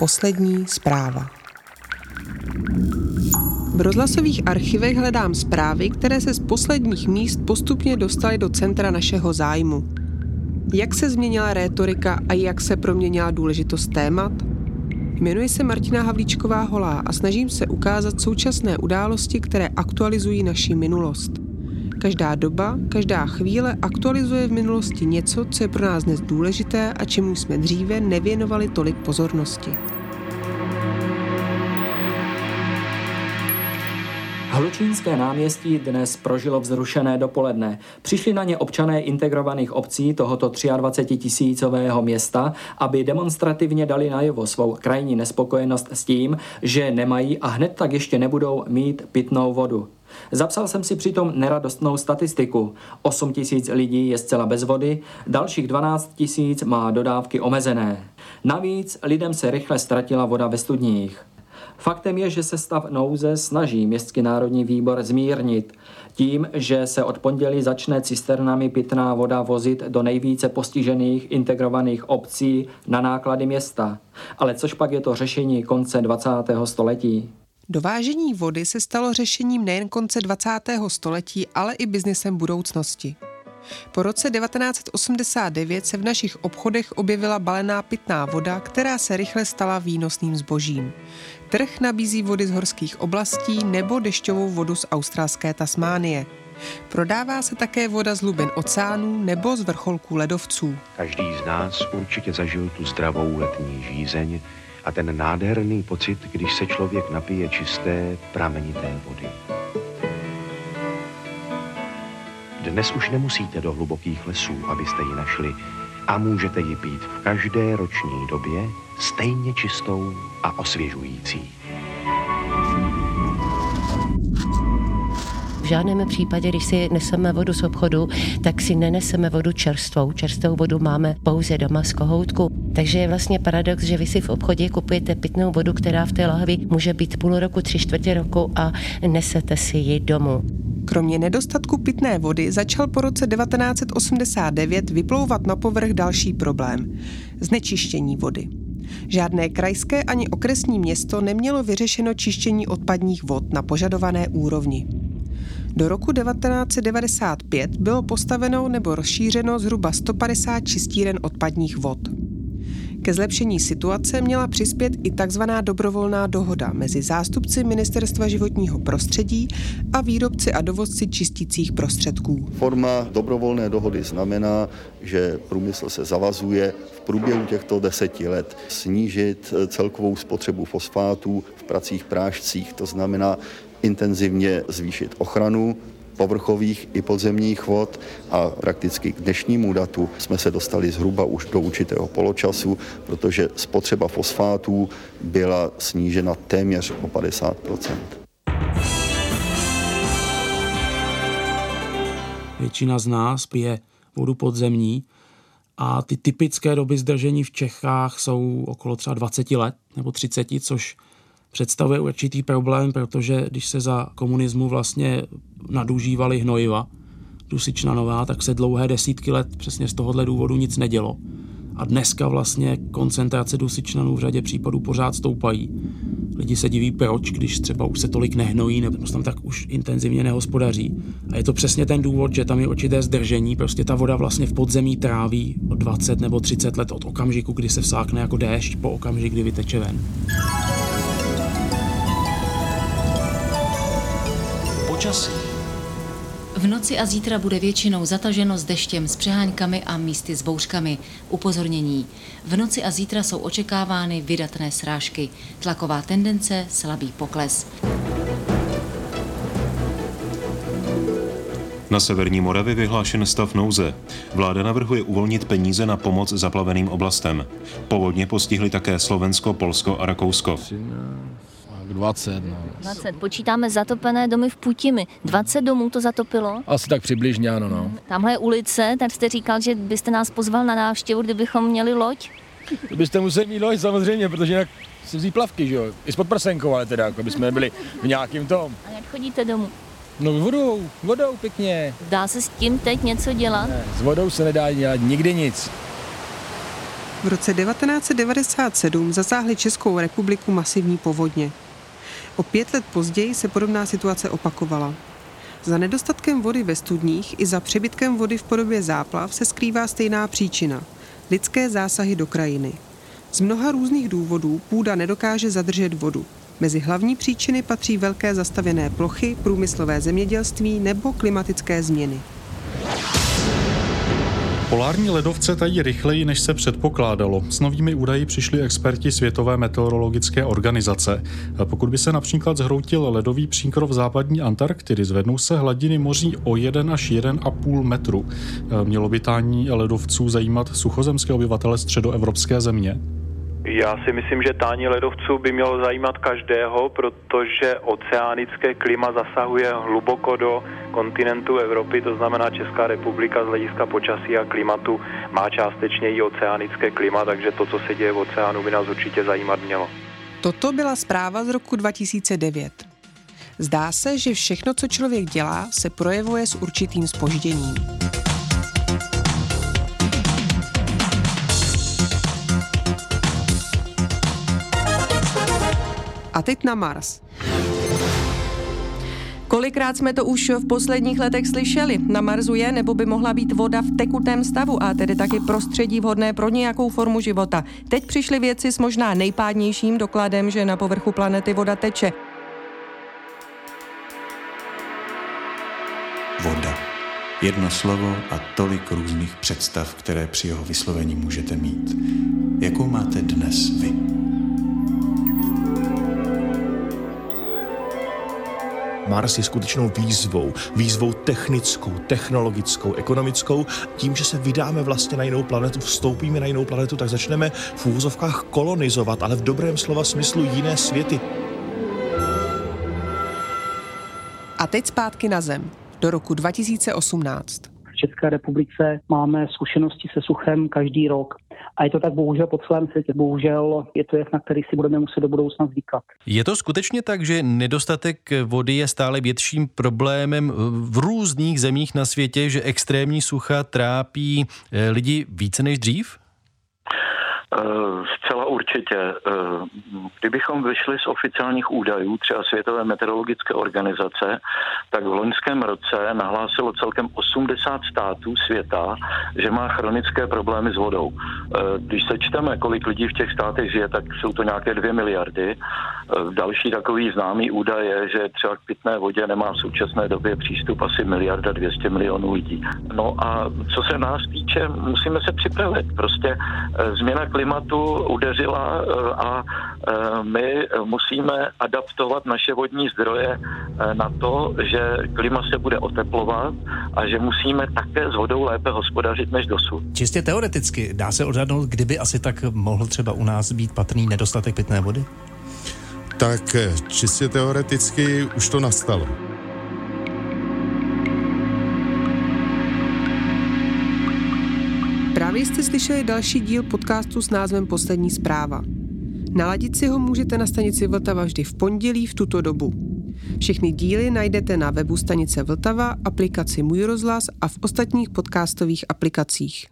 Poslední zpráva. V rozhlasových archivech hledám zprávy, které se z posledních míst postupně dostaly do centra našeho zájmu. Jak se změnila rétorika a jak se proměnila důležitost témat? Jmenuji se Martina Havlíčková Holá a snažím se ukázat současné události, které aktualizují naši minulost. Každá doba, každá chvíle aktualizuje v minulosti něco, co je pro nás dnes důležité a čemu jsme dříve nevěnovali tolik pozornosti. Hlučínské náměstí dnes prožilo vzrušené dopoledne. Přišli na ně občané integrovaných obcí tohoto 23 tisícového města, aby demonstrativně dali najevo svou krajní nespokojenost s tím, že nemají a hned tak ještě nebudou mít pitnou vodu. Zapsal jsem si přitom neradostnou statistiku. 8 tisíc lidí je zcela bez vody, dalších 12 tisíc má dodávky omezené. Navíc lidem se rychle ztratila voda ve studních. Faktem je, že se stav nouze snaží Městský národní výbor zmírnit tím, že se od pondělí začne cisternami pitná voda vozit do nejvíce postižených integrovaných obcí na náklady města. Ale což pak je to řešení konce 20. století? Dovážení vody se stalo řešením nejen konce 20. století, ale i biznesem budoucnosti. Po roce 1989 se v našich obchodech objevila balená pitná voda, která se rychle stala výnosným zbožím. Trh nabízí vody z horských oblastí nebo dešťovou vodu z australské Tasmánie. Prodává se také voda z hlubin oceánů nebo z vrcholků ledovců. Každý z nás určitě zažil tu zdravou letní žízeň a ten nádherný pocit, když se člověk napije čisté, pramenité vody. Dnes už nemusíte do hlubokých lesů, abyste ji našli a můžete ji pít v každé roční době stejně čistou a osvěžující. V žádném případě, když si neseme vodu z obchodu, tak si neneseme vodu čerstvou. Čerstvou vodu máme pouze doma z kohoutku. Takže je vlastně paradox, že vy si v obchodě kupujete pitnou vodu, která v té lahvi může být půl roku, tři čtvrtě roku a nesete si ji domů. Kromě nedostatku pitné vody začal po roce 1989 vyplouvat na povrch další problém – znečištění vody. Žádné krajské ani okresní město nemělo vyřešeno čištění odpadních vod na požadované úrovni. Do roku 1995 bylo postaveno nebo rozšířeno zhruba 150 čistíren odpadních vod. Ke zlepšení situace měla přispět i tzv. dobrovolná dohoda mezi zástupci Ministerstva životního prostředí a výrobci a dovozci čistících prostředků. Forma dobrovolné dohody znamená, že průmysl se zavazuje v průběhu těchto deseti let snížit celkovou spotřebu fosfátů v pracích prášcích, to znamená intenzivně zvýšit ochranu povrchových i podzemních vod a prakticky k dnešnímu datu jsme se dostali zhruba už do určitého poločasu, protože spotřeba fosfátů byla snížena téměř o 50% Většina z nás pije vodu podzemní a ty typické doby zdržení v Čechách jsou okolo třeba 20 let nebo 30, což představuje určitý problém, protože když se za komunismu vlastně nadužívali hnojiva dusičnanová, tak se dlouhé desítky let přesně z tohohle důvodu nic nedělo. A dneska vlastně koncentrace dusičnanů v řadě případů pořád stoupají. Lidi se diví, proč, když třeba už se tolik nehnojí nebo tam tak už intenzivně nehospodaří. A je to přesně ten důvod, že tam je určité zdržení, prostě ta voda vlastně v podzemí tráví o 20 nebo 30 let od okamžiku, kdy se vsákne jako déšť po okamžik, kdy vyteče ven. Počasí. V noci a zítra bude většinou zataženo s deštěm, s přeháňkami a místy s bouřkami. Upozornění. V noci a zítra jsou očekávány vydatné srážky. Tlaková tendence, slabý pokles. Na severní Moravě vyhlášen stav nouze. Vláda navrhuje uvolnit peníze na pomoc zaplaveným oblastem. Povodně postihly také Slovensko, Polsko a Rakousko. 20. No. 20. Počítáme zatopené domy v Putimi. 20 domů to zatopilo? Asi tak přibližně, ano. No. Tamhle je ulice, tak jste říkal, že byste nás pozval na návštěvu, kdybychom měli loď? To byste museli mít loď samozřejmě, protože jinak si vzít plavky, že jo? I s podprsenkou, ale teda, jako bychom byli v nějakým tom. A jak chodíte domů? No vodou, vodou pěkně. Dá se s tím teď něco dělat? Ne, s vodou se nedá dělat nikdy nic. V roce 1997 zasáhly Českou republiku masivní povodně. O pět let později se podobná situace opakovala. Za nedostatkem vody ve studních i za přebytkem vody v podobě záplav se skrývá stejná příčina – lidské zásahy do krajiny. Z mnoha různých důvodů půda nedokáže zadržet vodu. Mezi hlavní příčiny patří velké zastavěné plochy, průmyslové zemědělství nebo klimatické změny. Polární ledovce tají rychleji, než se předpokládalo. S novými údaji přišli experti Světové meteorologické organizace. Pokud by se například zhroutil ledový příkrov západní Antarktidy, zvednou se hladiny moří o 1 až 1,5 metru. Mělo by tání ledovců zajímat suchozemské obyvatele středoevropské země? Já si myslím, že tání ledovců by mělo zajímat každého, protože oceánické klima zasahuje hluboko do kontinentu Evropy, to znamená Česká republika z hlediska počasí a klimatu má částečně i oceánické klima, takže to, co se děje v oceánu, by nás určitě zajímat mělo. Toto byla zpráva z roku 2009. Zdá se, že všechno, co člověk dělá, se projevuje s určitým spožděním. A teď na Mars. Kolikrát jsme to už v posledních letech slyšeli? Na Marsu je nebo by mohla být voda v tekutém stavu a tedy taky prostředí vhodné pro nějakou formu života. Teď přišly věci s možná nejpádnějším dokladem, že na povrchu planety voda teče. Voda. Jedno slovo a tolik různých představ, které při jeho vyslovení můžete mít. Jakou máte dnes vy? Mars je skutečnou výzvou. Výzvou technickou, technologickou, ekonomickou. Tím, že se vydáme vlastně na jinou planetu, vstoupíme na jinou planetu, tak začneme v úvozovkách kolonizovat, ale v dobrém slova smyslu jiné světy. A teď zpátky na Zem, do roku 2018. V České republice máme zkušenosti se suchem každý rok. A je to tak bohužel po celém světě. Bohužel je to jev, na který si budeme muset do budoucna zvykat. Je to skutečně tak, že nedostatek vody je stále větším problémem v různých zemích na světě, že extrémní sucha trápí eh, lidi více než dřív? Eh, zcela určitě. Eh, kdybychom vyšli z oficiálních údajů třeba Světové meteorologické organizace, tak v loňském roce nahlásilo celkem 80 států světa, že má chronické problémy s vodou. Eh, když se čteme, kolik lidí v těch státech žije, tak jsou to nějaké 2 miliardy. Další takový známý údaj je, že třeba k pitné vodě nemá v současné době přístup asi miliarda 200 milionů lidí. No a co se nás týče, musíme se připravit. Prostě změna klimatu udeřila eh, a eh, my musíme adaptovat naše vodní zdroje eh, na to, že klima se bude oteplovat a že musíme také s vodou lépe hospodařit než dosud. Čistě teoreticky dá se odhadnout, kdyby asi tak mohl třeba u nás být patrný nedostatek pitné vody? Tak čistě teoreticky už to nastalo. Právě jste slyšeli další díl podcastu s názvem Poslední zpráva. Naladit si ho můžete na stanici Vltava vždy v pondělí v tuto dobu. Všechny díly najdete na webu stanice Vltava, aplikaci Můj rozhlas a v ostatních podcastových aplikacích.